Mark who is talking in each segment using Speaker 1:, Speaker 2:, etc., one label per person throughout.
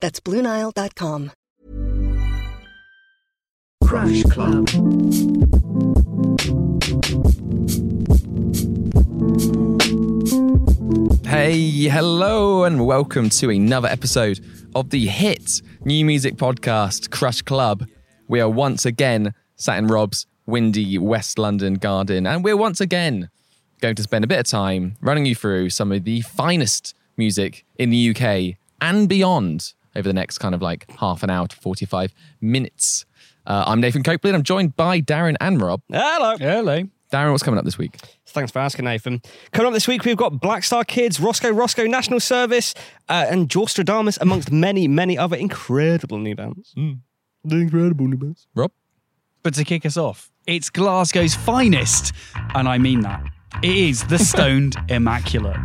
Speaker 1: That's BlueNile.com.
Speaker 2: Crash Club.
Speaker 3: Hey, hello, and welcome to another episode of the hit new music podcast, Crush Club. We are once again sat in Rob's windy West London garden, and we're once again going to spend a bit of time running you through some of the finest music in the UK and beyond over the next kind of like half an hour to 45 minutes. Uh, I'm Nathan Copeland. I'm joined by Darren and Rob.
Speaker 4: Hello.
Speaker 3: Hello. Darren, what's coming up this week?
Speaker 4: Thanks for asking, Nathan. Coming up this week, we've got Black Star Kids, Roscoe Roscoe National Service, uh, and Jorstradamus, amongst many, many other incredible new bands. The incredible new bands.
Speaker 3: Rob?
Speaker 5: But to kick us off, it's Glasgow's finest, and I mean that. It is the Stoned Immaculate.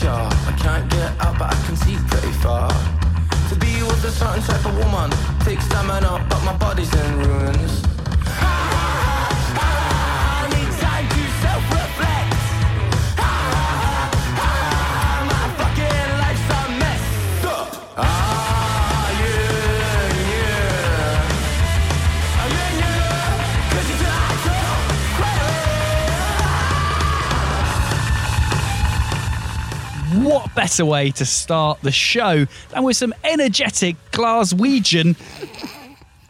Speaker 6: I can't get out, but I can see pretty far. To be with certain type of woman takes stamina, but my body's in ruins.
Speaker 5: What better way to start the show than with some energetic Glaswegian?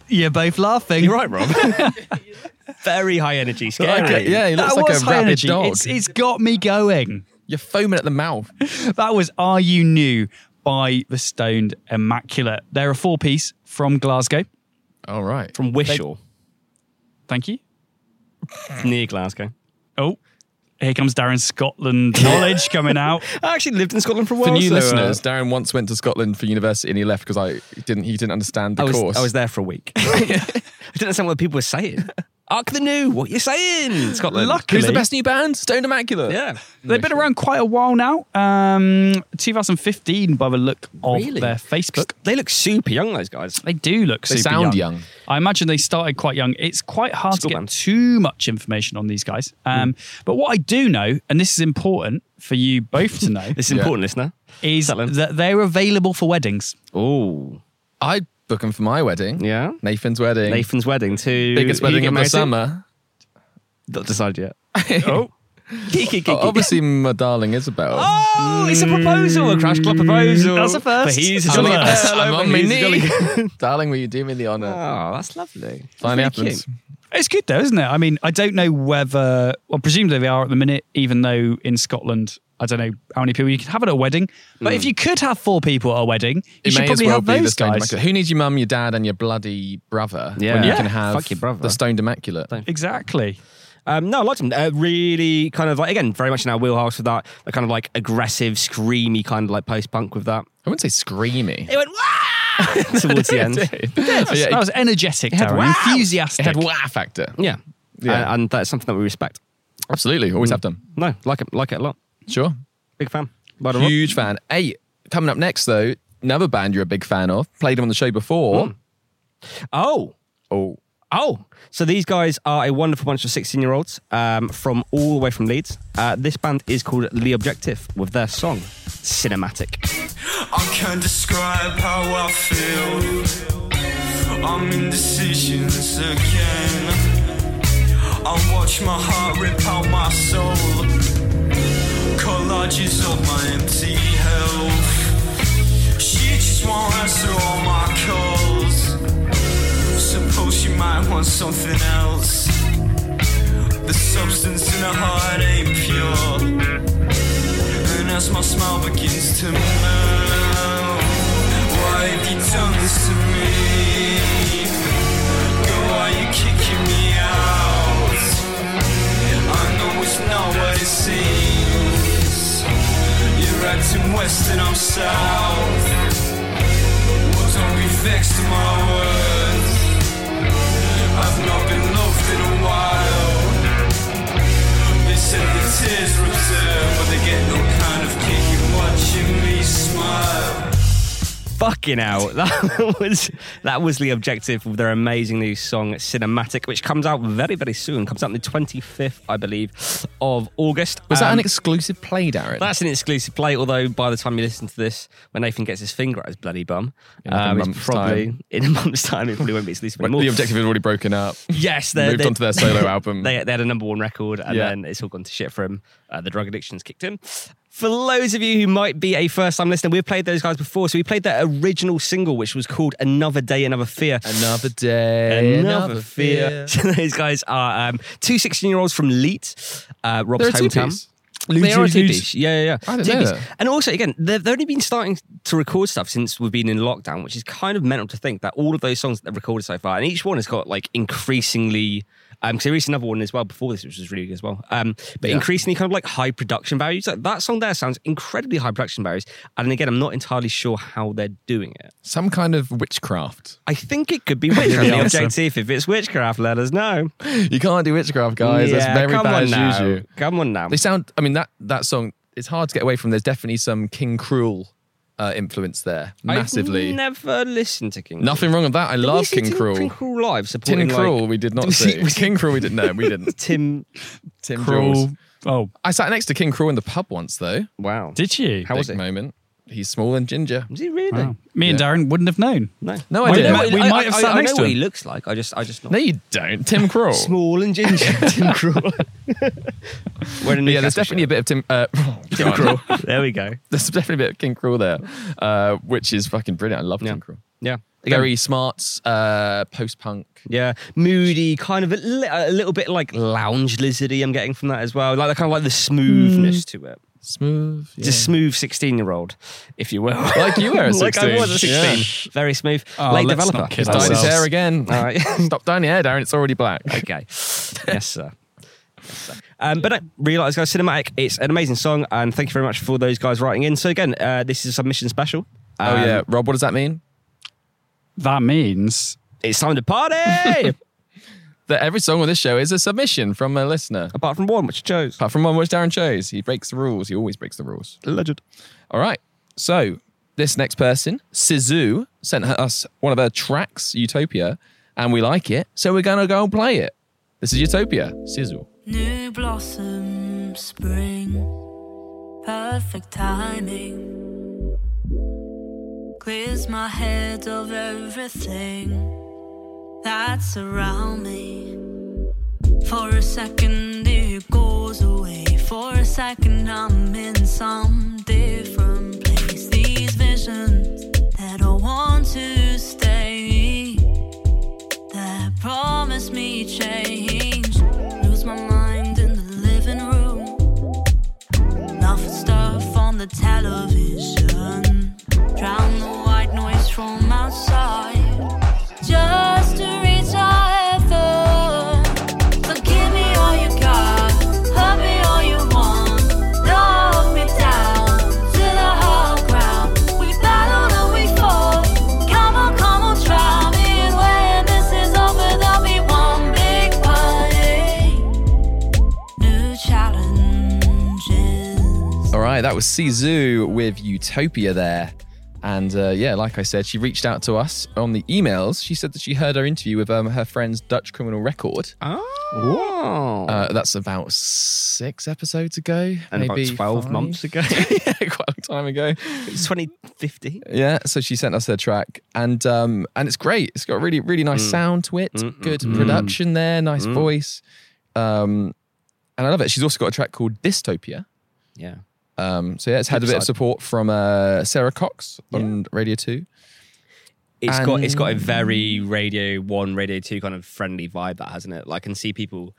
Speaker 5: You're both laughing.
Speaker 4: You're right, Rob. Very high energy, scary.
Speaker 3: Like a- yeah, he looks
Speaker 5: that
Speaker 3: like
Speaker 5: was
Speaker 3: a
Speaker 5: high
Speaker 3: rabid
Speaker 5: energy.
Speaker 3: dog.
Speaker 5: It's, it's got me going.
Speaker 3: You're foaming at the mouth.
Speaker 5: That was Are You New by the Stoned Immaculate. They're a four piece from Glasgow.
Speaker 3: All right.
Speaker 4: From Wishaw,
Speaker 5: Thank you.
Speaker 4: near Glasgow.
Speaker 5: Oh, here comes Darren's Scotland knowledge coming out.
Speaker 4: I actually lived in Scotland for a while.
Speaker 3: For new
Speaker 4: so, uh,
Speaker 3: listeners, Darren once went to Scotland for university and he left because I didn't. He didn't understand the
Speaker 4: I was,
Speaker 3: course.
Speaker 4: I was there for a week. I didn't understand what the people were saying. Arc the New, what you saying? Scotland.
Speaker 5: Luckily-
Speaker 3: Who's the best new band? Stoned Immaculate.
Speaker 4: Yeah.
Speaker 5: They've been around quite a while now. Um, 2015 by the look of
Speaker 4: Really?
Speaker 5: their Facebook.
Speaker 4: They look super young, those guys.
Speaker 5: They do look
Speaker 3: They
Speaker 5: super
Speaker 3: sound young.
Speaker 5: I imagine they started quite young. It's quite hard
Speaker 4: School
Speaker 5: to get
Speaker 4: band.
Speaker 5: too much information on these guys. Um, But what I do know, and this is important for you both to know,
Speaker 4: This is important, listener.
Speaker 5: is
Speaker 4: Settle
Speaker 5: that they're available for weddings.
Speaker 4: Oh,
Speaker 3: I'd book them for my wedding.
Speaker 4: yeah.
Speaker 3: Nathan's wedding.
Speaker 4: Nathan's wedding to
Speaker 3: biggest wedding of the
Speaker 4: married to?
Speaker 3: summer.
Speaker 4: Not decided yet.
Speaker 5: Oh,
Speaker 4: Geeky, geeky.
Speaker 3: Oh, obviously, my darling Isabel.
Speaker 4: Oh, it's a proposal, a crash club mm. proposal.
Speaker 5: That's a first.
Speaker 4: But he's a
Speaker 5: That's
Speaker 4: jolly
Speaker 5: first.
Speaker 3: I'm on my
Speaker 4: he's
Speaker 3: knee. darling, will you do me the honour?
Speaker 4: Oh, that's lovely.
Speaker 3: Finally
Speaker 4: That's really
Speaker 3: happens.
Speaker 4: cute.
Speaker 5: It's good though, isn't it? I mean, I don't know whether, well, presumably they are at the minute, even though in Scotland, I don't know how many people you can have at a wedding. But if you could have four people at a wedding, you
Speaker 3: It
Speaker 5: should probably
Speaker 3: well
Speaker 5: have those guys.
Speaker 3: Immaculate. Who needs your mum, your dad, and your bloody brother
Speaker 4: Yeah.
Speaker 3: when you
Speaker 4: Yeah,
Speaker 3: can have
Speaker 4: fuck your brother.
Speaker 3: the Stoned Immaculate?
Speaker 5: Exactly.
Speaker 4: Um, no, I liked him. Uh, really kind of like, again, very much in our wheelhouse with that, the kind of like aggressive, screamy kind of like post punk with that.
Speaker 3: I wouldn't say screamy.
Speaker 4: It went, Wah! towards the end.
Speaker 3: Oh, yeah,
Speaker 5: that was energetic,
Speaker 4: had
Speaker 5: Darren.
Speaker 4: wow.
Speaker 5: Enthusiastic.
Speaker 3: it had wow factor.
Speaker 4: Yeah.
Speaker 3: Yeah.
Speaker 4: Uh, and that's something that we respect.
Speaker 3: Absolutely, always have done.
Speaker 4: No, like it, like it a lot.
Speaker 3: Sure.
Speaker 4: Big fan. Rob.
Speaker 3: Huge fan. Hey, coming up next though, another band you're a big fan of. Played them on the show before.
Speaker 4: Oh,
Speaker 3: Oh,
Speaker 4: Oh, so these guys are a wonderful bunch of 16 year olds um, from all the way from Leeds. Uh, this band is called The Objective with their song Cinematic.
Speaker 7: I can't describe how I feel. I'm indecisions again. I watch my heart rip out my soul. Collages of my empty health. She just won't answer all my calls. Suppose she might want something else. The substance in her heart ain't pure. As my smile begins to melt, why have you done this to me? Girl, why you kicking me out? I know it's not what it seems. You're acting west and I'm south. Well, don't be vexed at my words. I've not
Speaker 4: Fucking hell. That was that was the objective of their amazing new song Cinematic, which comes out very, very soon. Comes out on the 25th, I believe, of August.
Speaker 3: was that
Speaker 4: Um,
Speaker 3: an exclusive play, Darren?
Speaker 4: That's an exclusive play, although by the time you listen to this, when Nathan gets his finger at his bloody bum,
Speaker 3: In like a
Speaker 4: um,
Speaker 3: month's
Speaker 4: probably
Speaker 3: time.
Speaker 4: in a month's time, it probably won't be exclusive anymore.
Speaker 3: the objective had already broken up.
Speaker 4: Yes, they
Speaker 3: Moved on to their solo album.
Speaker 4: They, they had a number one record, and
Speaker 3: Yeah.
Speaker 4: then it's all gone to shit for him. Uh, the drug addiction's kicked in. For those of you who might be a first time listener, we've played those guys before. So we played their original single, which was called Another Day, Another Fear.
Speaker 3: Another day,
Speaker 4: Another fear. So those guys are um, two 16 year olds from Leeds, uh, Rob's hometown.
Speaker 3: two-piece?
Speaker 4: They are a
Speaker 5: Leeds,
Speaker 4: two
Speaker 5: Leeds.
Speaker 4: piece. Yeah, yeah, yeah.
Speaker 3: I didn't know that.
Speaker 4: And also, again, they've, they've only been starting to record stuff since we've been in lockdown, which is kind of mental to think that all of those songs that they've recorded so far, and each one has got like increasingly. Um, because they released another one as well before this, which was really good as well. Um, but
Speaker 3: Yeah.
Speaker 4: increasingly kind of like high production values. Like, that song there sounds incredibly high production values. And again, I'm not entirely sure how they're doing it.
Speaker 3: Some kind of witchcraft.
Speaker 4: I think it could be witchcraft. objective. If it's witchcraft, let us know.
Speaker 3: You can't do witchcraft, guys. That's very
Speaker 4: come
Speaker 3: bad
Speaker 4: on now.
Speaker 3: juju.
Speaker 4: Come on now.
Speaker 3: They sound. I mean that that song. It's hard to get away from. There's definitely some King Krule uh, influence there, massively.
Speaker 4: I've never listened to King.
Speaker 3: Nothing wrong with that. I
Speaker 4: Did we
Speaker 3: love
Speaker 4: see
Speaker 3: King
Speaker 4: Tim-
Speaker 3: Cruel.
Speaker 4: King Krule live
Speaker 3: Tin
Speaker 4: supporting
Speaker 3: Cruel,
Speaker 4: like,
Speaker 3: we did not
Speaker 4: Was he-
Speaker 3: see.
Speaker 4: was
Speaker 3: King Krule, we didn't. know. we didn't.
Speaker 4: Tim.
Speaker 3: Tim Jules.
Speaker 5: Oh,
Speaker 3: I sat next to King Krule in the pub once, though.
Speaker 4: Wow.
Speaker 5: did you?
Speaker 4: How was
Speaker 3: Big
Speaker 4: it?
Speaker 3: moment. He's small and ginger.
Speaker 4: Was he really?
Speaker 5: Wow. Me and Darren wouldn't have known.
Speaker 4: No.
Speaker 3: No, I
Speaker 5: We
Speaker 3: didn't.
Speaker 5: might- we might have
Speaker 4: I,
Speaker 5: sat
Speaker 4: I,
Speaker 5: next
Speaker 4: know
Speaker 5: to
Speaker 4: what
Speaker 5: him.
Speaker 4: he looks like. I just, I just not.
Speaker 3: No, you don't. Tim Cruel.
Speaker 4: Small and ginger. Tim Cruel. We're
Speaker 3: But yeah, there's definitely a bit of Tim. Uh,
Speaker 4: Tim
Speaker 3: God.
Speaker 4: Cruel. There we go.
Speaker 3: There's definitely a bit of King Krule there, uh, which is fucking brilliant. I love
Speaker 4: Yeah.
Speaker 3: King Krule.
Speaker 4: Yeah. Again,
Speaker 3: Very smart, uh, post punk.
Speaker 4: Yeah, moody, kind of a, li- a little bit like lounge lizardy. I'm getting from that as well, like the kind of like the smoothness to it.
Speaker 3: Smooth. Yeah.
Speaker 4: Just smooth sixteen year old, if you will.
Speaker 3: Like you were at
Speaker 4: like I
Speaker 3: 16.
Speaker 4: was at sixteen. Very smooth.
Speaker 5: Oh,
Speaker 4: Late developer.
Speaker 5: not
Speaker 3: He's dyed his hair again.
Speaker 4: All right.
Speaker 3: Stop dyeing your hair, Darren. It's already black.
Speaker 4: okay. yes, sir. Yes, sir. Um, but I realise guys, cinematic. It's an amazing song, and thank you very much for those guys writing in. So again, uh, this is a submission special.
Speaker 3: Oh
Speaker 4: Um,
Speaker 3: yeah, Rob. What does that mean?
Speaker 5: That means
Speaker 4: it's time to party.
Speaker 3: That every song on this show is a submission from a listener.
Speaker 4: Apart from one, which you chose.
Speaker 3: Apart from one which Darren chose, he breaks the rules. He always breaks the rules.
Speaker 4: Legend.
Speaker 3: All right. So this next person, Sizu, sent us one of her tracks, Utopia, and we like it, so we're gonna go and play it. This is Utopia, Sizu.
Speaker 2: New blossom, spring, perfect timing. Clears my head of everything that's around me. For a second, it goes away. For a second, I'm in some different place. These visions that I want to stay that promise me change. Lose my mind in the living room. Enough stuff on the television. Drown the white noise from outside. Just
Speaker 3: right, that was was Sizu with Utopia there. And uh, yeah, like I said, she reached out to us on the emails. She said that she heard our interview with um, her friend's Dutch Criminal Record.
Speaker 4: Oh.
Speaker 3: Uh, that's about six episodes ago,
Speaker 4: and
Speaker 3: maybe
Speaker 4: about 12
Speaker 3: five.
Speaker 4: months ago.
Speaker 3: yeah, quite a long time ago.
Speaker 4: it's 2050.
Speaker 3: Yeah, so she sent us her track, and um, and it's great. It's got a really really nice sound to it, good production there, nice voice, um, and I love it. She's also got a track called Dystopia.
Speaker 4: Yeah.
Speaker 3: Um, so yeah, it's had a bit of support from uh, Sara Cox on Radio Two.
Speaker 4: It's got it's got a very Radio One, Radio Two kind of friendly vibe, that hasn't it? Like, I can see people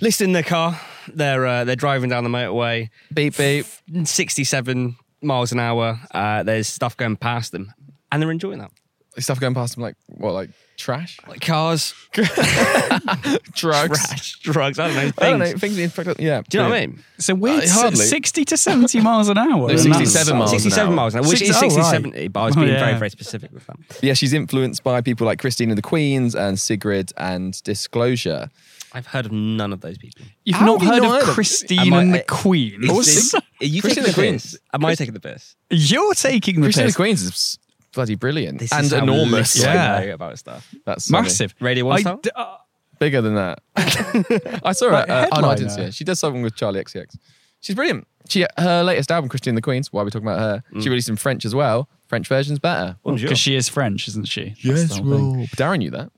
Speaker 4: listening in their car. They're uh, they're driving down the motorway,
Speaker 3: Beep beep.
Speaker 4: sixty-seven miles an hour. Uh, there's stuff going past them, and they're enjoying that.
Speaker 3: Stuff going past them like what, like trash,
Speaker 4: Like cars,
Speaker 3: drugs.
Speaker 4: trash, drugs. I don't know. Things.
Speaker 3: I don't know things. In fact, yeah.
Speaker 4: Do you know what I mean?
Speaker 5: So weird.
Speaker 3: Uh, hardly.
Speaker 5: Sixty to seventy miles an hour.
Speaker 3: No,
Speaker 5: and
Speaker 3: 67 miles an
Speaker 4: 67
Speaker 3: hour.
Speaker 4: miles an hour, which
Speaker 5: Six-
Speaker 4: is
Speaker 5: oh,
Speaker 4: 60,
Speaker 5: right.
Speaker 4: 70, but I was
Speaker 5: Oh,
Speaker 4: being
Speaker 5: yeah.
Speaker 4: very, very specific with that.
Speaker 3: Yeah, she's influenced by people like Christine and the Queens and Sigrid and Disclosure.
Speaker 4: I've heard of none of those people.
Speaker 5: You've
Speaker 3: How
Speaker 5: not
Speaker 3: have you
Speaker 5: heard
Speaker 3: not heard
Speaker 5: of
Speaker 3: of-
Speaker 5: Christine
Speaker 4: I-
Speaker 5: and the Queen.
Speaker 4: Is- Are you
Speaker 3: Christine
Speaker 4: taking the
Speaker 3: the Queens.
Speaker 4: piss? Am I taking the piss?
Speaker 5: You're taking the
Speaker 3: Christine and
Speaker 5: piss.
Speaker 3: the Queens is bloody brilliant
Speaker 4: This
Speaker 3: and
Speaker 4: is
Speaker 3: enormous.
Speaker 4: little
Speaker 5: Yeah.
Speaker 4: I know about stuff.
Speaker 3: That's funny.
Speaker 5: Massive.
Speaker 4: Radio One
Speaker 5: I d- uh,
Speaker 3: Bigger than that. I saw her. Uh, oh no, I didn't see her. She does something with Charli XCX. She's brilliant. She her latest album, Christine the Queens. Why are we talking about her?
Speaker 4: Mm.
Speaker 3: She released in French as well. French version's better.
Speaker 5: because she is French, isn't she? That's the.
Speaker 3: Darren knew that.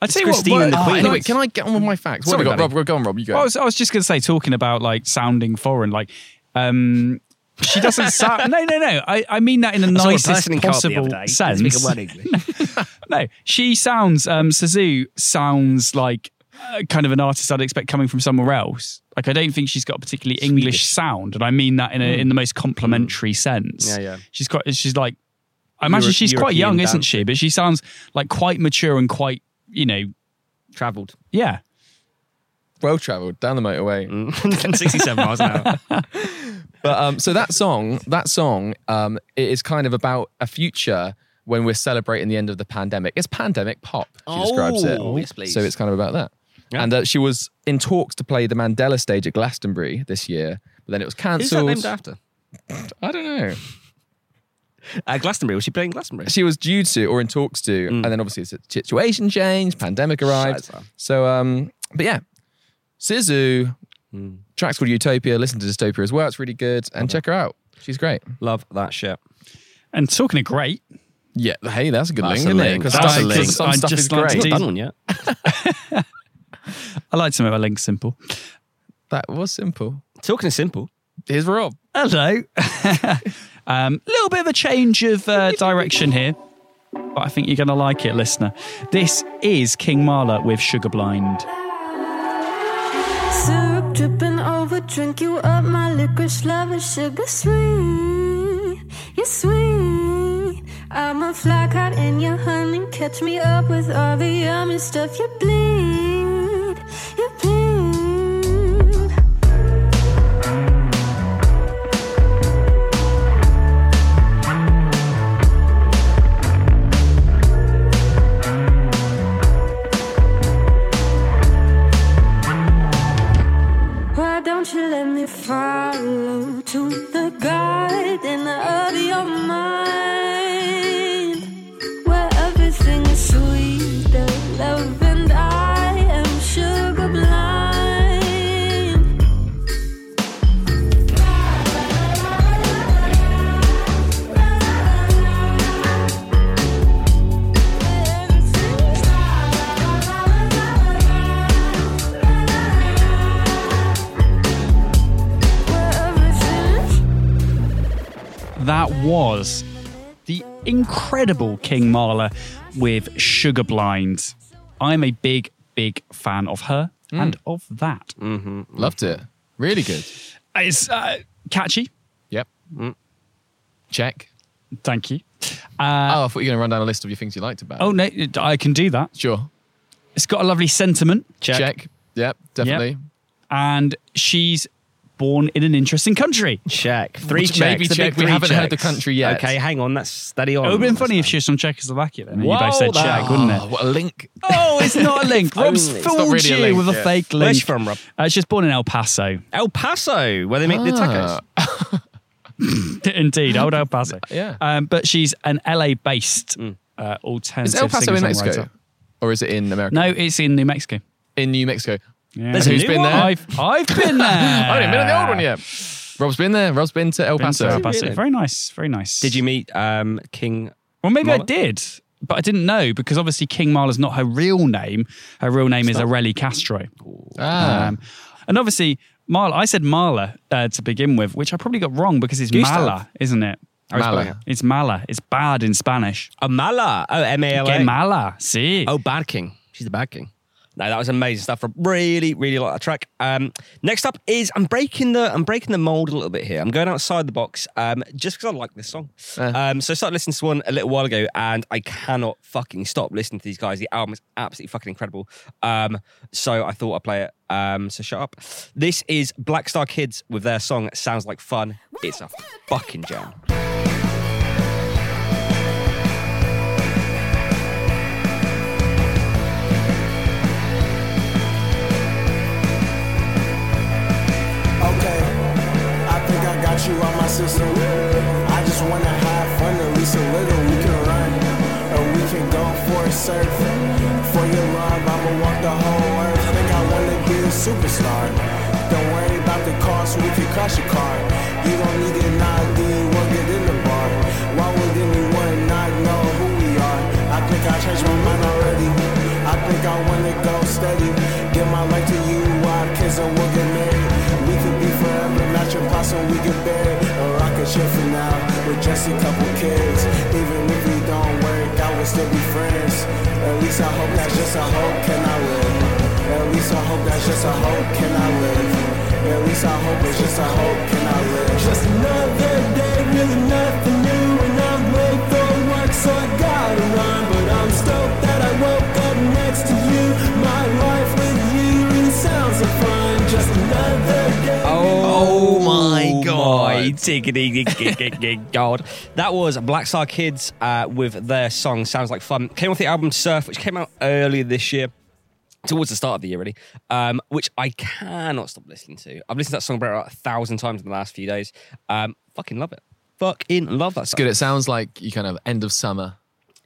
Speaker 5: I'd say
Speaker 4: Christine
Speaker 5: what,
Speaker 4: and the
Speaker 5: what-
Speaker 3: Oh, anyway, can I get on with my facts? What
Speaker 4: Sorry,
Speaker 3: have we got?
Speaker 4: buddy.
Speaker 3: Rob, go on, Rob. You go.
Speaker 5: I was, I was just going to say, talking about like sounding foreign, like um, she doesn't sound. no, no, no. I, I mean that in the
Speaker 4: I
Speaker 5: nicest possible
Speaker 4: day,
Speaker 5: sense.
Speaker 4: speaking one English.
Speaker 5: no, she sounds. Um, Suzu sounds like uh, kind of an artist I'd expect coming from somewhere else. Like I don't think she's got a particularly English sound, and I mean that in a, in the most complimentary sense.
Speaker 4: Yeah, yeah.
Speaker 5: She's quite. She's like. I imagine
Speaker 4: Euro-
Speaker 5: she's quite
Speaker 4: European
Speaker 5: young, isn't she? But she sounds like quite mature and quite, you know,
Speaker 4: Travelled.
Speaker 5: yeah.
Speaker 3: Well travelled down the motorway.
Speaker 4: Mm. 67 miles an hour.
Speaker 3: But um, so that song, that song, um, it is kind of about a future when we're celebrating the end of the pandemic. It's pandemic pop. She describes it.
Speaker 4: Oh, yes, please.
Speaker 3: So it's kind of about that.
Speaker 4: Yeah.
Speaker 3: And uh, she was in talks to play the Mandela stage at Glastonbury this year, but then it was
Speaker 4: Who's that
Speaker 3: cancelled.
Speaker 4: named after?
Speaker 3: I don't know.
Speaker 4: Uh, Glastonbury. Was she playing Glastonbury?
Speaker 3: She was due to or in talks to, and then obviously the situation changed, pandemic arrived.
Speaker 4: Scheiße.
Speaker 3: So, um, but yeah, Sizu, track's called Utopia. Listen to Dystopia as well. It's really good, and check her out. She's great.
Speaker 4: Love that shit.
Speaker 5: And talking of great,
Speaker 3: Yeah, hey, that's a good
Speaker 4: That's
Speaker 3: link,
Speaker 4: a
Speaker 3: isn't it?
Speaker 4: link.
Speaker 3: Because
Speaker 4: That's
Speaker 3: some,
Speaker 4: a link.
Speaker 3: some
Speaker 5: I'd
Speaker 3: stuff
Speaker 5: just
Speaker 3: is
Speaker 5: like to
Speaker 3: great.
Speaker 5: do-
Speaker 4: Not done one yet.
Speaker 5: I like to make my links simple.
Speaker 3: That was simple.
Speaker 4: Talking of simple.
Speaker 3: Here's Rob.
Speaker 5: Hello. um, little bit of a change of uh, direction here, but I think you're going to like it, listener. This is King Marla with Sugar Blind.
Speaker 2: Syrup dripping over, drink you up. My licorice lover, sugar sweet. You're sweet. I'm a fly caught in your honey. Catch me up with all the yummy stuff. You bleed. You bleed.
Speaker 5: Incredible King Marla with Sugar Blind. I'm a big, big fan of her and of that. Mm-hmm.
Speaker 3: Loved it. Really good.
Speaker 5: It's uh, catchy.
Speaker 3: Yep. Mm. Check.
Speaker 5: Thank you.
Speaker 3: oh, I thought you were going to run down a list of your things you liked about.
Speaker 5: Oh, no, I can do that.
Speaker 3: sure.
Speaker 5: It's got a lovely sentiment.
Speaker 3: Check. Yep, definitely.
Speaker 5: and she's born in an interesting country.
Speaker 4: Check. Three
Speaker 3: Which
Speaker 4: checks.
Speaker 3: maybe
Speaker 4: the
Speaker 3: check.
Speaker 4: big
Speaker 3: We
Speaker 4: three
Speaker 3: haven't heard the country yet.
Speaker 4: Okay, hang on. That's steady on.
Speaker 5: It would have been
Speaker 4: That's
Speaker 5: funny if
Speaker 4: fine.
Speaker 5: she was from Czechoslovakia then. and You both said
Speaker 4: that-
Speaker 5: Czech, wouldn't
Speaker 3: Oh,
Speaker 5: it?
Speaker 3: what a link.
Speaker 5: Oh, it's not a link. Rob's
Speaker 4: It's
Speaker 3: not
Speaker 5: fooled
Speaker 3: really a
Speaker 5: you
Speaker 3: link,
Speaker 5: with a
Speaker 3: yeah.
Speaker 5: fake link.
Speaker 4: Where's she from, Rob?
Speaker 5: Uh, she was born in El Paso.
Speaker 4: El Paso, where they make the tacos.
Speaker 3: Ah.
Speaker 5: Indeed, old El Paso.
Speaker 3: Yeah.
Speaker 5: Um, but she's an LA-based uh, alternative
Speaker 3: Is El Paso in Mexico?
Speaker 5: singer-songwriter.
Speaker 3: Or is it in America?
Speaker 5: No, it's in New Mexico.
Speaker 3: In New Mexico.
Speaker 5: Yeah.
Speaker 4: There's a
Speaker 3: Who's been
Speaker 4: one?
Speaker 3: there?
Speaker 5: I've, I've been there.
Speaker 3: I haven't been on the old one yet. Rob's been there. Rob's been to El
Speaker 5: Been to
Speaker 3: Paso.
Speaker 5: El Paso.
Speaker 4: Really?
Speaker 5: Very nice. Very nice.
Speaker 4: Did you meet um, King?
Speaker 5: Well, maybe I
Speaker 4: Marla?
Speaker 5: did, but I didn't know because obviously King Marla's not her real name. Her real name is Aurelie Castro.
Speaker 3: Ah.
Speaker 5: Um, and obviously, Marla, I said Marla uh, to begin with, which I probably got wrong because it's
Speaker 4: Gustav.
Speaker 5: Mala, isn't it?
Speaker 4: was
Speaker 3: Mala.
Speaker 4: spelling
Speaker 5: It's Mala. It's bad in Spanish.
Speaker 4: A Mala. Oh, M A L
Speaker 5: Que
Speaker 4: A.
Speaker 5: mala, sí.
Speaker 4: Oh, Bad King. She's the Bad King. No, that was amazing stuff. Really, really like that track. Um, next up is I'm breaking the I'm breaking the mold a little bit here. I'm going outside the box um, just because I like this song. Um, so I started listening to one a little while ago, and I cannot fucking stop listening to these guys. The album is absolutely fucking incredible. Um, so I thought I'd play it. Um, so shut up. This is Black Star Kids with their song "Sounds Like Fun." It's a fucking jam.
Speaker 6: You on my system. I just wanna have fun, at least a little. We can run, or we can go for a surf. For your love, I'ma walk the whole earth. Think I wanna be a superstar. Don't worry about the cost, we can crash your car. You don't need an ID, we'll get in the bar. Why would anyone not know who we are? I think I changed my mind already. I think I wanna go steady. Give my life to you, wild kids, and we'll get married. Your possum, we buried. Or I could chill for now with just a couple kids. Even if we don't work, I will still be friends. At least I hope that's just a hope, can I live? At least I hope that's just a hope, can I live? At least I hope it's just a hope, can I live? Just another day, really nothing new, and I'm late for work, so I gotta run. But I'm stoked that I woke up next to you. My life with you really sounds so fun. Just another day.
Speaker 3: God.
Speaker 4: That was Black Star Kids uh, with their song Sounds Like Fun. Came off the album Surf, which came out earlier this year. Towards the start of the year, really, um, which I cannot stop listening to. I've listened to that song about a thousand times in the last few days. Um, fucking love it. Fucking love that.
Speaker 3: It's good. It sounds like you kind of end of summer.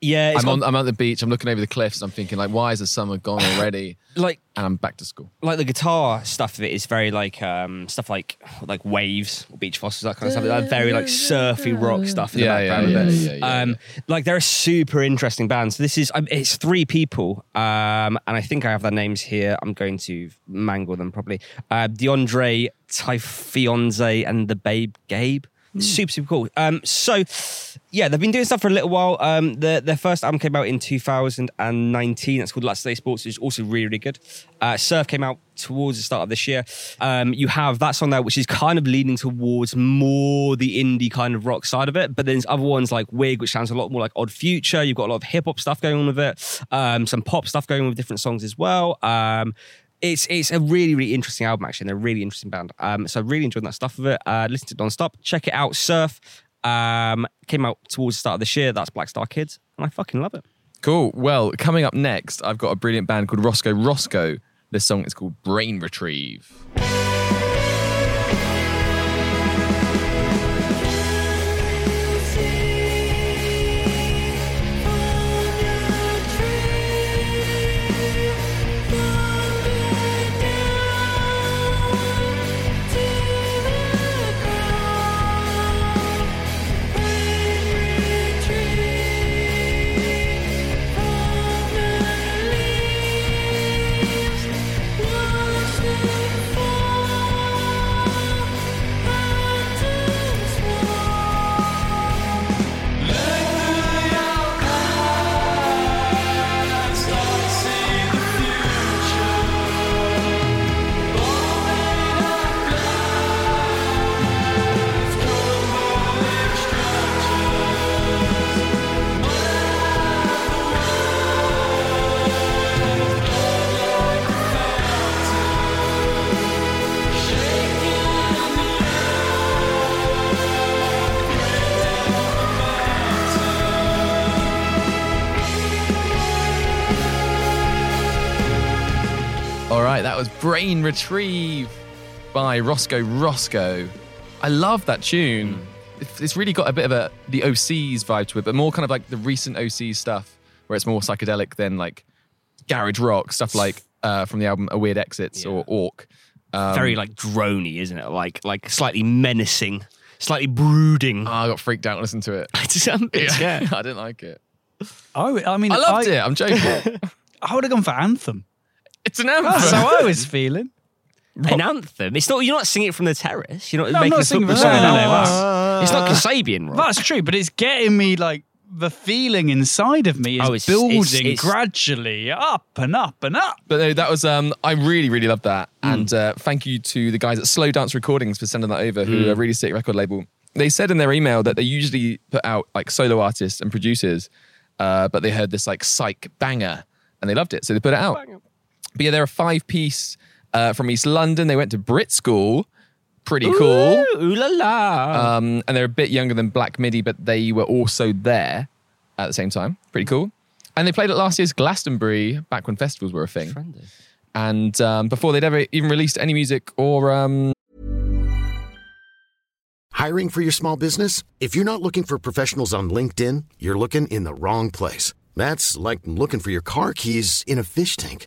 Speaker 4: Yeah, it's
Speaker 3: I'm on. I'm at the beach. I'm looking over the cliffs. I'm thinking like, why is the summer gone already?
Speaker 4: like
Speaker 3: and I'm back to school.
Speaker 4: like the guitar stuff of it is very like um, stuff like like Wavves or beach fossils that kind of stuff. That very like surfy rock stuff in the
Speaker 3: Yeah, yeah, yeah, yeah, yeah,
Speaker 4: um, Like they're a super interesting band. So this is um, it's three people, um, and I think I have their names here. I'm going to mangle them probably. Uh, DeAndre Typhionze and the Babe Gabe. Super, super cool. Um, so, yeah, they've been doing stuff for a little while. Um, their, their first album came out in 2019. That's called Let's Stay Sports, which is also really, really good. Uh, Surf came out towards the start of this year. Um, you have that song there, which is kind of leaning towards more the indie kind of rock side of it. But then there's other ones like Wig, which sounds a lot more like Odd Future. You've got a lot of hip hop stuff going on with it, um, some pop stuff going on with different songs as well. Um, it's it's a really really interesting album actually. and a really interesting band. Um, so I really enjoyed that stuff of it. Uh, listen to it non-stop. Check it out. Surf um, came out towards the start of this year. That's Black Star Kids, and I fucking love it.
Speaker 3: Cool. Well, coming up next, I've got a brilliant band called Roscoe Roscoe. This song is called Brain Retrieve. Brain Retrieve by Roscoe Roscoe. I love that tune. it's really got a bit of a the OCs vibe to it, but more kind of like the recent OCs stuff, where it's more psychedelic than like garage rock stuff like uh, from the album A Weird Exits or Orc. Um,
Speaker 4: Very like drony, isn't it? Like like slightly menacing, slightly brooding.
Speaker 3: oh, I got freaked out listening to it.
Speaker 4: It's a bit scary.
Speaker 3: I didn't like it.
Speaker 5: i mean,
Speaker 3: I loved it. I'm joking.
Speaker 5: I would have gone for Anthem.
Speaker 3: It's an anthem.
Speaker 5: That's how I was feeling.
Speaker 4: An anthem. It's not. You're not singing it from the terrace. You're not
Speaker 5: No, I'm
Speaker 4: making
Speaker 5: not
Speaker 4: a
Speaker 5: singing
Speaker 4: football
Speaker 5: from
Speaker 4: song.
Speaker 5: there,
Speaker 4: an
Speaker 5: no, no,
Speaker 4: anthem. It's not Kasabian, right?
Speaker 5: That's true, but it's getting me like the feeling inside of me is
Speaker 4: Oh, it's-
Speaker 5: building
Speaker 4: it's- it's-
Speaker 5: gradually up and up and up.
Speaker 3: But no, that was um I really really loved that,
Speaker 4: Mm.
Speaker 3: and uh, thank you to the guys at Slow Dance Recordings for sending that over, who
Speaker 4: Mm.
Speaker 3: are a really sick record label. They said in their email that they usually put out like solo artists and producers, uh, but they heard this like psych banger and they loved it, so they put it out. But yeah, they're a five piece uh, from East London. They went to Brit School, pretty cool.
Speaker 4: Ooh, ooh la la.
Speaker 3: Um, and they're a bit younger than Black Midi, but they were also there at the same time. Pretty cool. And they played at last year's Glastonbury back when festivals were a thing and um, before they'd ever even released any music or um,
Speaker 8: Hiring for your small business? If you're not looking for professionals on LinkedIn, you're looking in the wrong place. That's like looking for your car keys in a fish tank.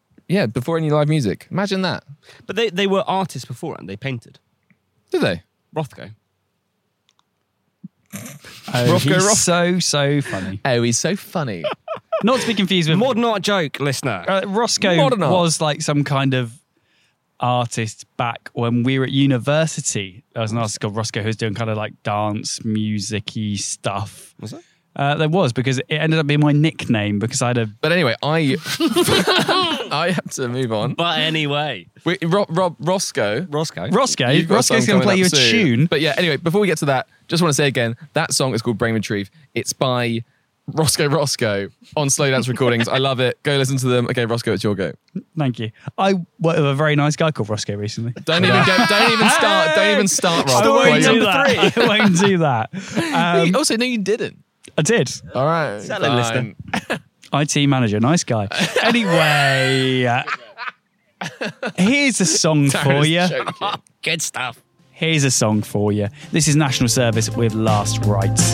Speaker 3: yeah, before any live music. Imagine that.
Speaker 4: but they, they were artists before and they painted.
Speaker 3: Did they?
Speaker 4: Rothko.
Speaker 5: Oh,
Speaker 3: Roscoe
Speaker 5: he's
Speaker 3: Roth-
Speaker 5: so so funny.
Speaker 3: Oh, he's so funny.
Speaker 5: Not to be confused with
Speaker 4: Modern art joke, listener.
Speaker 5: uh, Roscoe
Speaker 3: Modern art.
Speaker 5: was like some kind of artist back when we were at university. There was an artist called Roscoe who was doing kind of like dance, music-y stuff.
Speaker 4: Was it?
Speaker 5: Uh, there was because it ended up being my nickname because I had a
Speaker 3: But anyway, I I had to move on.
Speaker 4: But anyway,
Speaker 3: Wait, Rob, Rob Roscoe.
Speaker 4: Roscoe.
Speaker 5: Roscoe.
Speaker 3: You've got a
Speaker 5: Roscoe's
Speaker 3: song
Speaker 5: going to play
Speaker 3: coming
Speaker 5: you a
Speaker 3: up soon.
Speaker 5: tune.
Speaker 3: But yeah, anyway, before we get to that, just want to say again, that song is called Brain Retrieve. It's by Roscoe Roscoe on Slow Dance Recordings. I love it. Go listen to them. Okay, Roscoe, it's your go.
Speaker 5: Thank you. I worked with a very nice guy called Roscoe recently.
Speaker 3: Don't even get, don't even start. Don't even start, Rob.
Speaker 5: I won't do
Speaker 3: number
Speaker 5: that.
Speaker 3: three.
Speaker 5: I won't do that. Um,
Speaker 3: also, no, you didn't.
Speaker 5: I did.
Speaker 3: All right.
Speaker 4: Hello,
Speaker 3: fine.
Speaker 5: IT manager, nice guy. Anyway, uh, here's a song for you.
Speaker 4: Good stuff.
Speaker 5: Here's a song for you. This is National Service with Last Rites.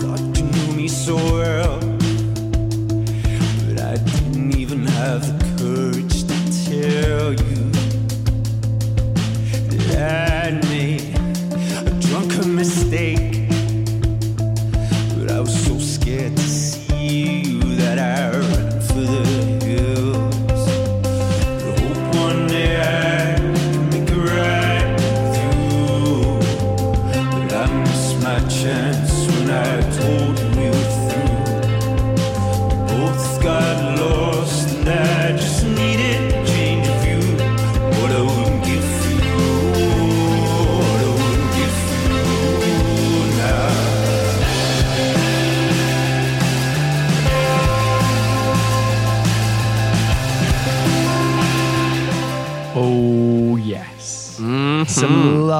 Speaker 6: thought you knew me so well,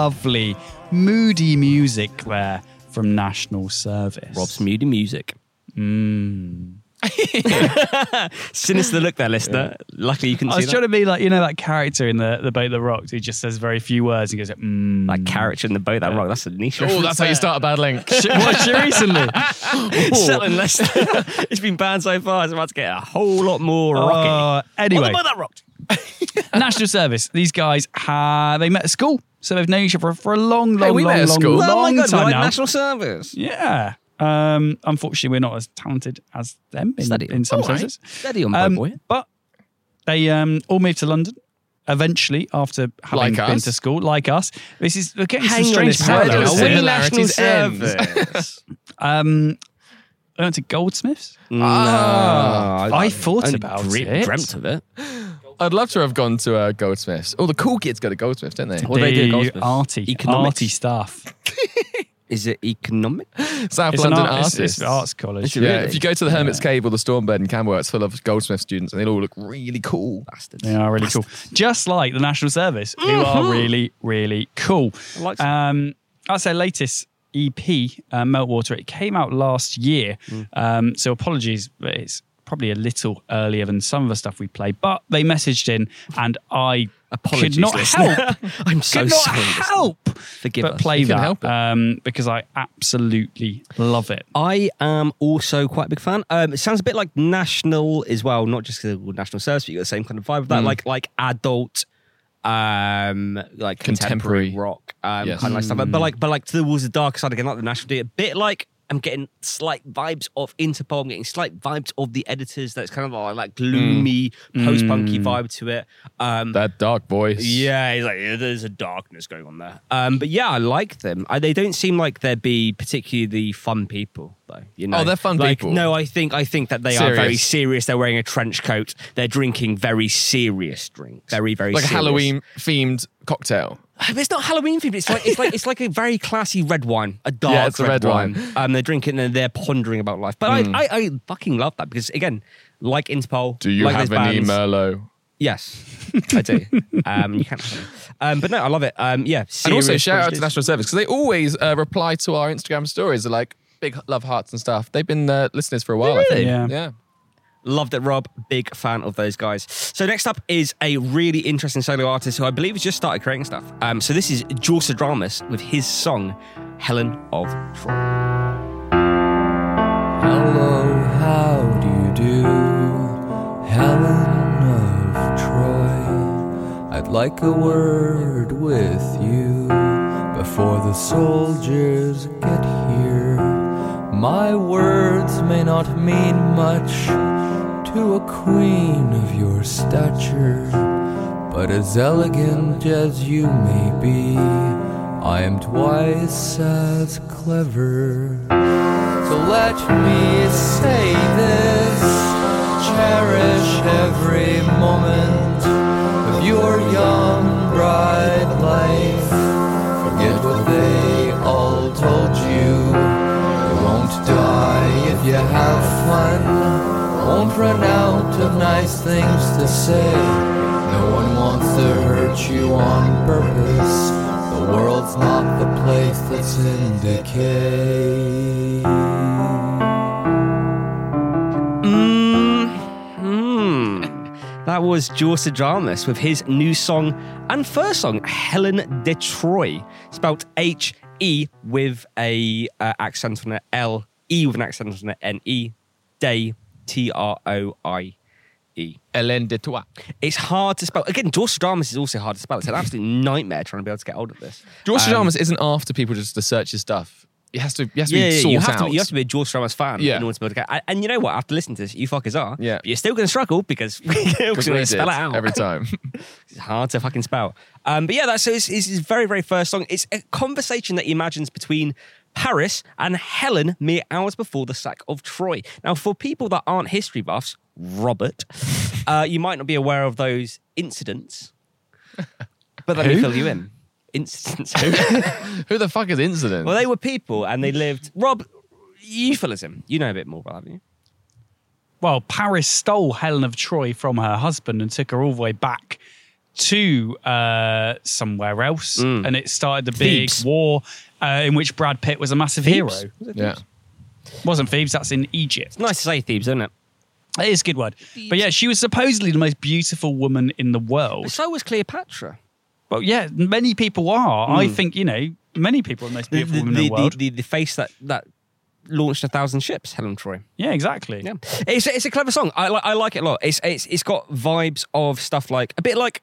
Speaker 5: lovely, moody music there from National Service.
Speaker 4: Rob's moody music. Sinister look there, listener. Luckily, you can
Speaker 5: I
Speaker 4: see
Speaker 5: was
Speaker 4: that.
Speaker 5: trying to be like, you know, that character in the, the boat that rocked who just says very few words and goes, mm.
Speaker 4: That character in the boat, that rock, that's a niche.
Speaker 3: Oh, that's how you start a bad link.
Speaker 5: Watched it recently.
Speaker 4: Selling Leicester. it's been banned so far. It's about to get a whole lot more rocky.
Speaker 5: Uh, anyway,
Speaker 4: What about that rocked?
Speaker 5: national service. These guys, ha- they met at school. So they've known each other for a long, long,
Speaker 3: Hey, we
Speaker 5: long,
Speaker 3: met at
Speaker 5: long,
Speaker 3: school.
Speaker 5: long
Speaker 4: oh my god,
Speaker 5: time
Speaker 4: like
Speaker 5: now.
Speaker 4: national service.
Speaker 5: Yeah. Um, unfortunately, we're not as talented as them in,
Speaker 4: Steady.
Speaker 5: in some
Speaker 4: All right.
Speaker 5: senses.
Speaker 4: Steady on,
Speaker 5: Um,
Speaker 4: boy.
Speaker 5: But they um, all moved to London eventually after having
Speaker 3: Like
Speaker 5: been
Speaker 3: us.
Speaker 5: to school, like us. This is we're getting
Speaker 4: Hang
Speaker 5: some
Speaker 4: on a
Speaker 5: strange
Speaker 4: second.
Speaker 5: parallels.
Speaker 4: Are we national service?
Speaker 5: Um, I went to Goldsmiths.
Speaker 4: Ah,
Speaker 5: I thought about it.
Speaker 4: Dreamt of it.
Speaker 3: I'd love to have gone to uh, Goldsmiths. All the cool kids go to Goldsmiths, don't they?
Speaker 4: What do they do at Goldsmiths?
Speaker 5: Arty,
Speaker 4: Economics?
Speaker 5: arty stuff.
Speaker 4: Is it economic?
Speaker 3: South
Speaker 5: It's an
Speaker 3: London
Speaker 5: art, it's,
Speaker 3: artists.
Speaker 5: it's an arts college.
Speaker 3: Yeah, if you go to the Hermit's Cave or the Stormbird in Camberwell, it's full of Goldsmith students, and they all look really cool.
Speaker 4: Bastards.
Speaker 5: They are really cool. Just like the National Service, who are really, really cool.
Speaker 4: I like some.
Speaker 5: Um, that's their latest EP, uh, Meltwater. It came out last year. Um, so apologies, but it's probably a little earlier than some of the stuff we play. But they messaged in, and I
Speaker 4: Apologies,
Speaker 5: could not
Speaker 4: listener.
Speaker 5: help.
Speaker 4: I'm so
Speaker 5: could not
Speaker 4: sorry. listener.
Speaker 5: help
Speaker 4: Forgive
Speaker 5: but
Speaker 4: us.
Speaker 5: play
Speaker 3: You
Speaker 5: that
Speaker 3: help
Speaker 5: um, because I absolutely love it.
Speaker 4: I am also quite a big fan. Um, it sounds a bit like national as well, not just because of national service, but you got the same kind of vibe of that, like like adult, um, like contemporary,
Speaker 3: Contemporary.
Speaker 4: rock, um,
Speaker 3: Yes.
Speaker 4: kind of like stuff. But, but like, but like towards the dark side again, like the national, a bit like. I'm getting slight vibes of Interpol. I'm getting slight vibes of the editors. That's kind of like, like gloomy, post-punky vibe to it. Um,
Speaker 3: That dark voice.
Speaker 4: yeah, he's like, yeah, there's a darkness going on there. Um, but yeah, I like them. I, they don't seem like they'd be particularly fun people, though. You know,
Speaker 3: Oh, they're fun
Speaker 4: like,
Speaker 3: people.
Speaker 4: No, I think I think that they are very
Speaker 3: Serious.
Speaker 4: serious. They're wearing a trench coat. They're drinking very serious drinks. Very very
Speaker 3: Like a. Halloween themed cocktail.
Speaker 4: But It's not Halloween themed. It's like it's like it's like a very classy red wine, a dark
Speaker 3: Yeah, it's a red wine. Hmm.
Speaker 4: Um, they're drinking and they're pondering about life. But I, I I fucking love that because again, like Interpol,
Speaker 3: Do you
Speaker 4: like
Speaker 3: have
Speaker 4: those
Speaker 3: any
Speaker 4: bands-
Speaker 3: Merlot?
Speaker 4: Yes, I do. um, you can't. Um, but no, I love it. Um, yeah,
Speaker 3: And also shout out to. National Service because they always uh, reply to our Instagram stories. They're like big love hearts and stuff. They've been uh, listeners for a while. I think.
Speaker 4: Really?
Speaker 5: Yeah.
Speaker 3: yeah.
Speaker 4: Loved it, Rob. Big fan of those guys. So next up is a really interesting solo artist who I believe has just started creating stuff. Um, so this is Jorsadramus with his song "Helen of Troy."
Speaker 9: Hello, how do you do, Helen of Troy? I'd like a word with you before the soldiers get here. My words may not mean much to a queen of your stature, but as elegant as you may be, I am twice as clever. So let me say things to say. No one wants to hurt you on purpose. The world's not the place that's in decay.
Speaker 4: Hmm. That was Jorsadramus with his new song and first song, Helen Detroit, spelled H E with a uh, accent on an L, E with an accent on an N E, Day T R O I E.
Speaker 3: Hélène de Troyes.
Speaker 4: It's hard to spell. Again, Jorsadramus is also hard to spell. It's an absolute nightmare trying to be able to get hold of this.
Speaker 3: George
Speaker 4: Um,
Speaker 3: isn't after people just to search his stuff. It has to, it has to
Speaker 4: yeah,
Speaker 3: be
Speaker 4: yeah, you have,
Speaker 3: out.
Speaker 4: to, you have to be a George Stradamus fan
Speaker 3: Yeah.
Speaker 4: in order to be able to get. And, and you know what? After listening to this, you fuckers are.
Speaker 3: Yeah.
Speaker 4: But you're still going to struggle because we're going to spell it out
Speaker 3: every time.
Speaker 4: It's hard to fucking spell. Um, but yeah, that's so it's, it's his very, very first song. It's a conversation that he imagines between Paris and Helen mere hours before the sack of Troy. Now, for people that aren't history buffs, Robert, uh, you might not be aware of those incidents. But let me fill you in. Incidents.
Speaker 3: Who the fuck is Incident?
Speaker 4: well, they were people and they lived. Rob, you fill us in. You know a bit more about, haven't you?
Speaker 5: Well, Paris stole Helen of Troy from her husband and took her all the way back to uh, somewhere else, and it started the big
Speaker 4: Thebes.
Speaker 5: war uh, in which Brad Pitt was a massive hero.
Speaker 4: Was it
Speaker 3: Yeah.
Speaker 5: Wasn't Thebes, that's in Egypt.
Speaker 4: It's nice to say Thebes, isn't it?
Speaker 5: It is a good word. But yeah, she was supposedly the most beautiful woman in the world.
Speaker 4: So was Cleopatra.
Speaker 5: Well, yeah, many people are. I hmm. think, you know, many people are the most beautiful
Speaker 4: the,
Speaker 5: women in
Speaker 4: the,
Speaker 5: the world.
Speaker 4: the, the face that, that launched a thousand ships, Helen Troy.
Speaker 5: yeah, exactly.
Speaker 4: Yeah, it's it's a clever song. I like I like it a lot. It's it's it's got vibes of stuff like a bit like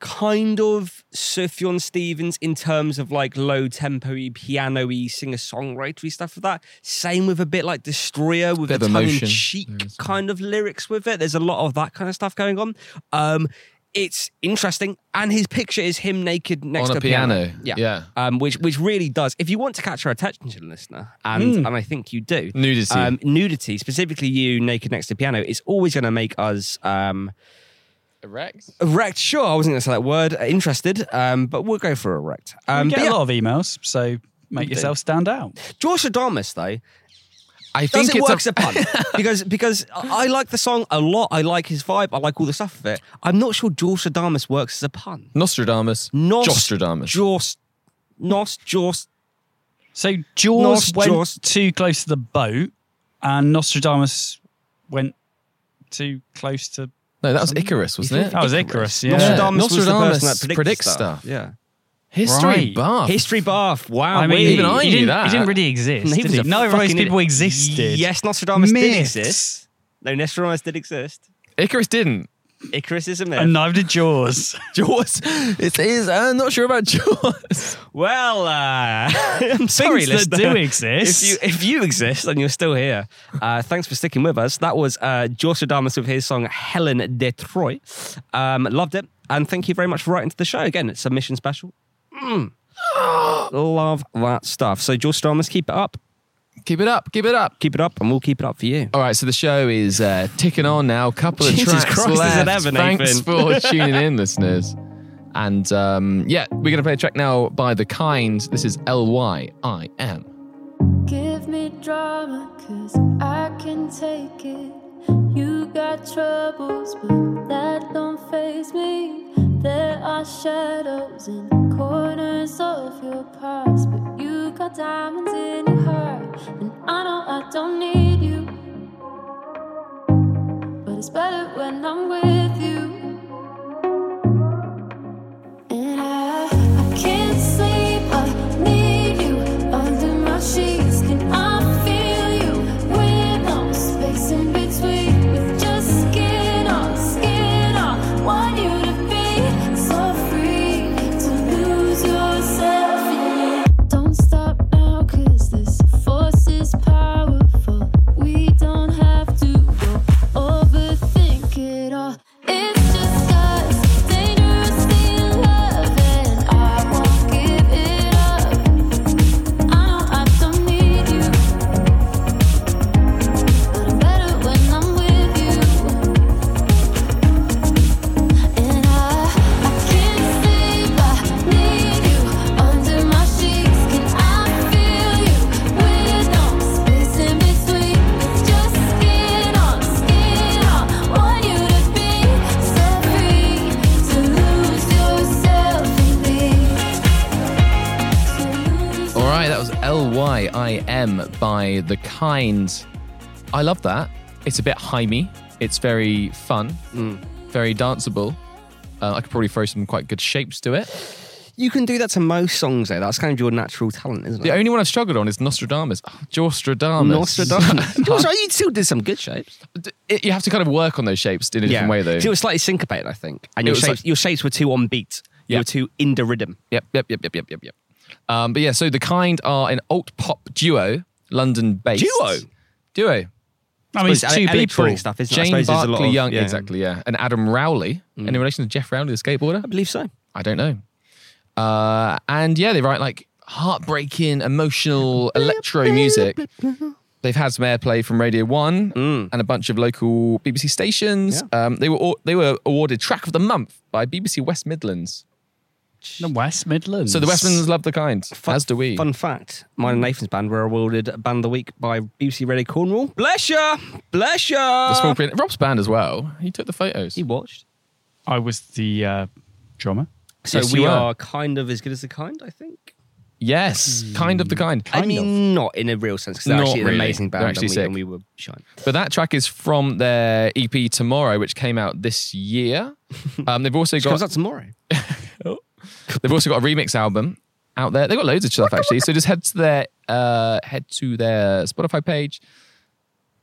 Speaker 4: kind of Sufjan Stevens in terms of like low tempo-y, piano-y, singer-songwritery stuff like that. Same with a bit like Destroyer with a
Speaker 3: of
Speaker 4: tongue in cheek kind of lyrics with it. There's a lot of that kind of stuff going on. Um it's interesting, and his picture is him naked next
Speaker 3: On
Speaker 4: to
Speaker 3: a piano.
Speaker 4: Yeah,
Speaker 3: Yeah.
Speaker 4: Um, which which really does. If you want to catch our attention, listener, and and I think you do,
Speaker 3: Nudity.
Speaker 4: um, nudity, specifically you naked next to piano, is always going to make us um,
Speaker 3: Erect?
Speaker 4: erect. Sure, I wasn't going to say that word. uh, Interested, um, but we'll go for erect. Um,
Speaker 5: we
Speaker 4: but
Speaker 5: get
Speaker 4: yeah,
Speaker 5: a lot of emails, so make yourself stand out.
Speaker 4: George Adamus, though,
Speaker 3: I
Speaker 4: does
Speaker 3: think
Speaker 4: it
Speaker 3: it's
Speaker 4: work as
Speaker 3: a,
Speaker 4: a pun? because because I I like the song a lot. I like his vibe. I like all the stuff of it. I'm not sure George Adamus works as a pun.
Speaker 3: Nostradamus.
Speaker 4: Nos,
Speaker 3: Jostradamus.
Speaker 4: Jos, Nos, Jos.
Speaker 5: So Jaws
Speaker 4: Nos-
Speaker 5: went
Speaker 4: Jaws.
Speaker 5: too close to the boat, and Nostradamus went too close to.
Speaker 3: No, that was um, Icarus, wasn't it?
Speaker 5: That was Icarus. Yeah.
Speaker 4: Nostradamus, was the
Speaker 3: Nostradamus
Speaker 4: person that predicted
Speaker 3: predicts
Speaker 4: stuff.
Speaker 3: stuff.
Speaker 4: Yeah.
Speaker 3: History
Speaker 5: Right.
Speaker 3: buff.
Speaker 4: History buff. Wow.
Speaker 5: I mean,
Speaker 4: wait.
Speaker 3: even I
Speaker 5: he
Speaker 3: knew
Speaker 5: didn't,
Speaker 3: that.
Speaker 5: He didn't really exist.
Speaker 4: He
Speaker 5: did
Speaker 4: was
Speaker 5: he?
Speaker 4: a
Speaker 5: No, those
Speaker 4: fucking
Speaker 5: people
Speaker 4: idiot.
Speaker 5: existed.
Speaker 4: Yes, Nostradamus did exist. No, Nostradamus did exist.
Speaker 3: Icarus didn't.
Speaker 4: Icarus is a myth.
Speaker 5: And neither did Jaws.
Speaker 3: Jaws. It is. I'm not sure about Jaws.
Speaker 4: Well, uh, I'm sorry,
Speaker 5: Things that
Speaker 4: listener.
Speaker 5: do exist.
Speaker 4: If you if you exist and you're still here, uh, thanks for sticking with us. That was uh, Josh Adamus with his song Helen de Troy. Um, loved it, and thank you very much for writing to the show. Again, it's a submission special. Mm. Love that stuff. So, Josh Adamus, keep it up,
Speaker 3: keep it up. Keep it up.
Speaker 4: keep it up, and we'll keep it up for you.
Speaker 3: All right, so the show is uh, ticking on now. A Couple of
Speaker 4: Jesus
Speaker 3: tracks
Speaker 4: Christ,
Speaker 3: left.
Speaker 4: ever,
Speaker 3: Thanks
Speaker 4: Nathan?
Speaker 3: for tuning in, listeners. And um, yeah, we're going to play a track now by The Kind. This is L Y I M.
Speaker 2: Give me drama, cause I can take it. You got troubles, but that don't faze me. There are shadows in the corners of your past, but you got diamonds in your heart. And I know I don't need you, but it's better when I'm with you.
Speaker 3: Kind. I love that. It's a bit hymey. It's very fun,
Speaker 4: Mm.
Speaker 3: very danceable. Uh, I could probably throw some quite good shapes to it.
Speaker 4: You can do that to most songs, though. That's kind of your natural talent, isn't it?
Speaker 3: The only one I've struggled on is Nostradamus. Oh, Jostradamus.
Speaker 4: Nostradamus. You still did some good shapes.
Speaker 3: It- you have to kind of work on those shapes in a different way, though.
Speaker 4: It was slightly syncopated, I think. And
Speaker 3: It
Speaker 4: your shapes,
Speaker 3: like-
Speaker 4: your shapes were too on beat. You were too in the rhythm.
Speaker 3: Yep, yep, yep, yep, yep, yep, yep. Um, but yeah, so the kind are an alt pop duo, London based.
Speaker 4: Duo?
Speaker 3: Duo.
Speaker 5: I mean, it's two people.
Speaker 4: electronic stuff, isn't
Speaker 3: Jane
Speaker 4: suppose there's a lot
Speaker 3: Barkley Young,
Speaker 4: yeah.
Speaker 3: exactly, yeah. And Adam Rowley. Any relation to Geoff Rowley, the skateboarder?
Speaker 4: I believe so.
Speaker 3: I don't know. Uh, and yeah, they write like heartbreaking, emotional electro music. They've had some airplay from Radio One
Speaker 4: Mm.
Speaker 3: and a bunch of local BBC stations. Um, they were they were awarded Track of the Month by BBC West Midlands.
Speaker 5: The West Midlands.
Speaker 3: So the West Midlands love the kind, as do we.
Speaker 4: Fun fact: mine and Nathan's band were awarded Band of the Week by BBC Radio Cornwall. Bless ya, bless ya.
Speaker 3: The small print. Rob's band as well. He took the photos.
Speaker 4: He watched.
Speaker 5: I was the uh, drummer.
Speaker 4: So
Speaker 3: Yes,
Speaker 4: we
Speaker 3: are.
Speaker 4: are kind of as good as the kind, I think.
Speaker 3: Yes, kind of the kind.
Speaker 4: I mean, not in a real sense, because they're
Speaker 3: Not
Speaker 4: actually an
Speaker 3: really.
Speaker 4: amazing
Speaker 3: They're
Speaker 4: band
Speaker 3: actually
Speaker 4: and, we,
Speaker 3: sick.
Speaker 4: and we were shy.
Speaker 3: But that track is from their EP Tomorrow, which came out this year. Um, they've also
Speaker 4: Which comes
Speaker 3: got
Speaker 4: out tomorrow.
Speaker 3: they've also got a remix album out there. They've got loads of stuff actually. So just head to their uh, head to their Spotify page.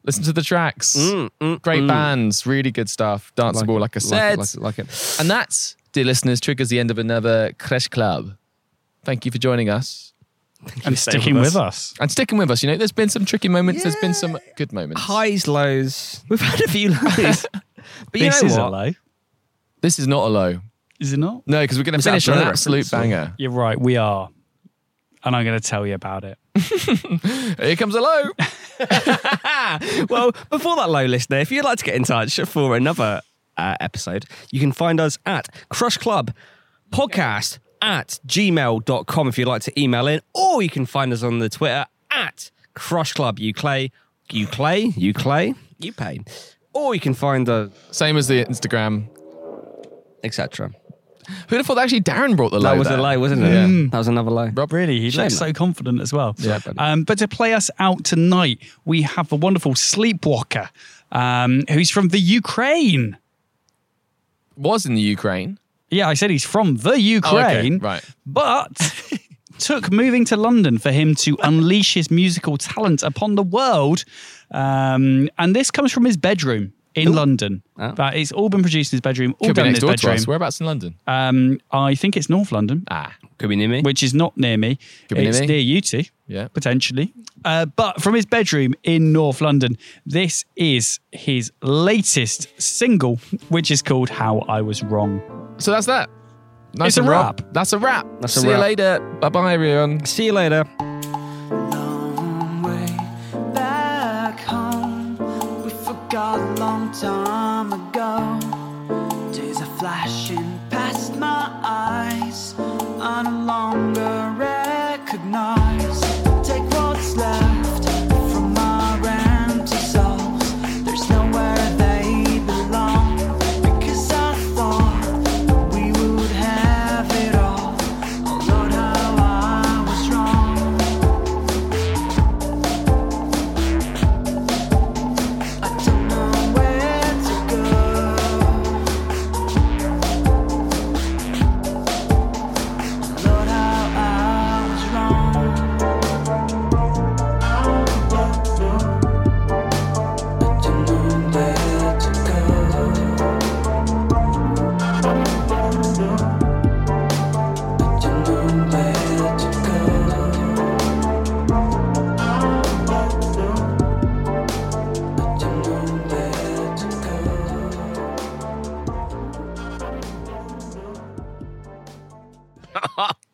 Speaker 3: Listen to the tracks.
Speaker 4: Mm, mm,
Speaker 3: Great
Speaker 4: mm.
Speaker 3: bands, really good stuff. Danceable, like, I said.
Speaker 4: Like it, like it, like it.
Speaker 3: And that, dear listeners, triggers the end of another Crash Club. Thank you for joining us
Speaker 5: and sticking with us.
Speaker 3: and sticking with us. You know, there's been some tricky moments. There's been some good moments.
Speaker 4: Highs, lows. We've had a few lows. but you know
Speaker 5: is
Speaker 4: what?
Speaker 5: a low.
Speaker 3: This is not a low.
Speaker 5: Is it not?
Speaker 3: No, because we're going to
Speaker 4: Was that
Speaker 3: finish on an absolute
Speaker 4: reference or-
Speaker 3: banger.
Speaker 5: You're right. We are, and I'm going to tell you about it.
Speaker 3: Here comes a low.
Speaker 4: well, before that low listener, if you'd like to get in touch for another uh, episode, you can find us at Crush Club Podcast at gmail.com if you'd like to email in, or you can find us on the Twitter at Crush Club Uclay, Uclay, Uclay, Upay. Or you can find the
Speaker 3: Same as the Instagram.
Speaker 4: etc.
Speaker 3: Who'd have thought actually Darren brought the low?
Speaker 4: That was
Speaker 3: there?
Speaker 4: a low, wasn't it?
Speaker 3: Yeah.
Speaker 4: That was another low.
Speaker 3: Rob,
Speaker 5: Really, he
Speaker 4: Shame
Speaker 5: looks so confident as well.
Speaker 4: Yeah,
Speaker 5: um, but to play us out tonight, we have the wonderful Sleepwalker, um, who's from the Ukraine.
Speaker 3: was in the Ukraine.
Speaker 5: Yeah, I said he's from the Ukraine,
Speaker 3: right.
Speaker 5: but took moving to London for him to unleash his musical talent upon the world. Um, and this comes from his bedroom in London.
Speaker 4: Oh.
Speaker 5: But it's all been produced in his bedroom, all
Speaker 3: Could be
Speaker 5: done in
Speaker 3: next
Speaker 5: his
Speaker 3: door to us.
Speaker 5: bedroom.
Speaker 3: Whereabouts in London?
Speaker 5: Um, I think it's North London,
Speaker 3: Ah,
Speaker 4: Could be near me.
Speaker 5: which is not near me.
Speaker 3: Could be near
Speaker 5: it's
Speaker 3: me.
Speaker 5: near you two.
Speaker 3: yeah.
Speaker 5: potentially. Uh, but from his bedroom in North London, this is his latest single, which is called How I Was Wrong.
Speaker 3: So that's that. Nice
Speaker 5: It's a
Speaker 3: and
Speaker 5: wrap.
Speaker 3: That's a wrap.
Speaker 4: That's a
Speaker 3: See you
Speaker 4: wrap.
Speaker 3: later. Bye bye, everyone.
Speaker 4: See you later.
Speaker 6: Time ago. Days are flashing past my eyes. I no longer